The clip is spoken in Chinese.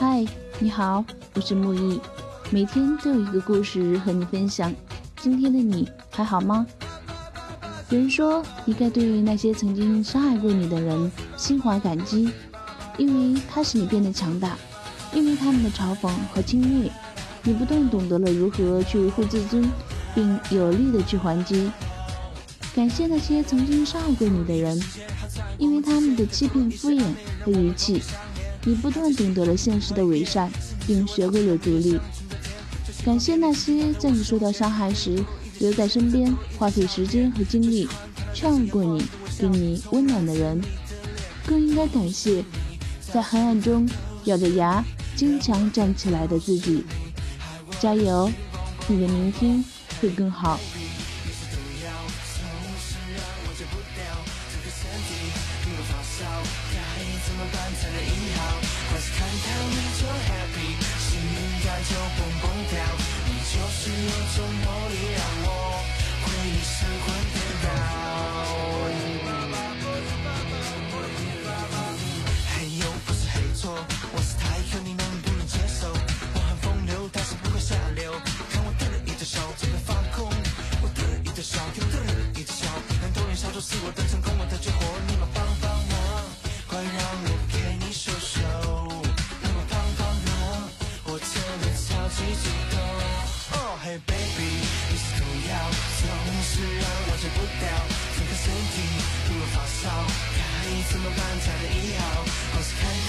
嗨，你好，我是木易，每天都有一个故事和你分享。今天的你还好吗？有人说，你该对那些曾经伤害过你的人心怀感激，因为他使你变得强大，因为他们的嘲讽和轻蔑，你不断懂得了如何去维护自尊，并有力的去还击。感谢那些曾经伤害过你的人，因为他们的欺骗、敷衍和遗弃。你不断懂得了现实的伪善，并学会了独立。感谢那些在你受到伤害时留在身边，花费时间和精力劝过你、给你温暖的人。更应该感谢在黑暗中咬着牙坚强站起来的自己。加油，你的明天会更好。身体突然发烧，该怎么办才能医好？或是看到你就 happy，幸运感就不。超级主动哦 hey baby 你是毒药总是让我戒不掉整个身体因为发烧该怎么办才能医好？oh 看开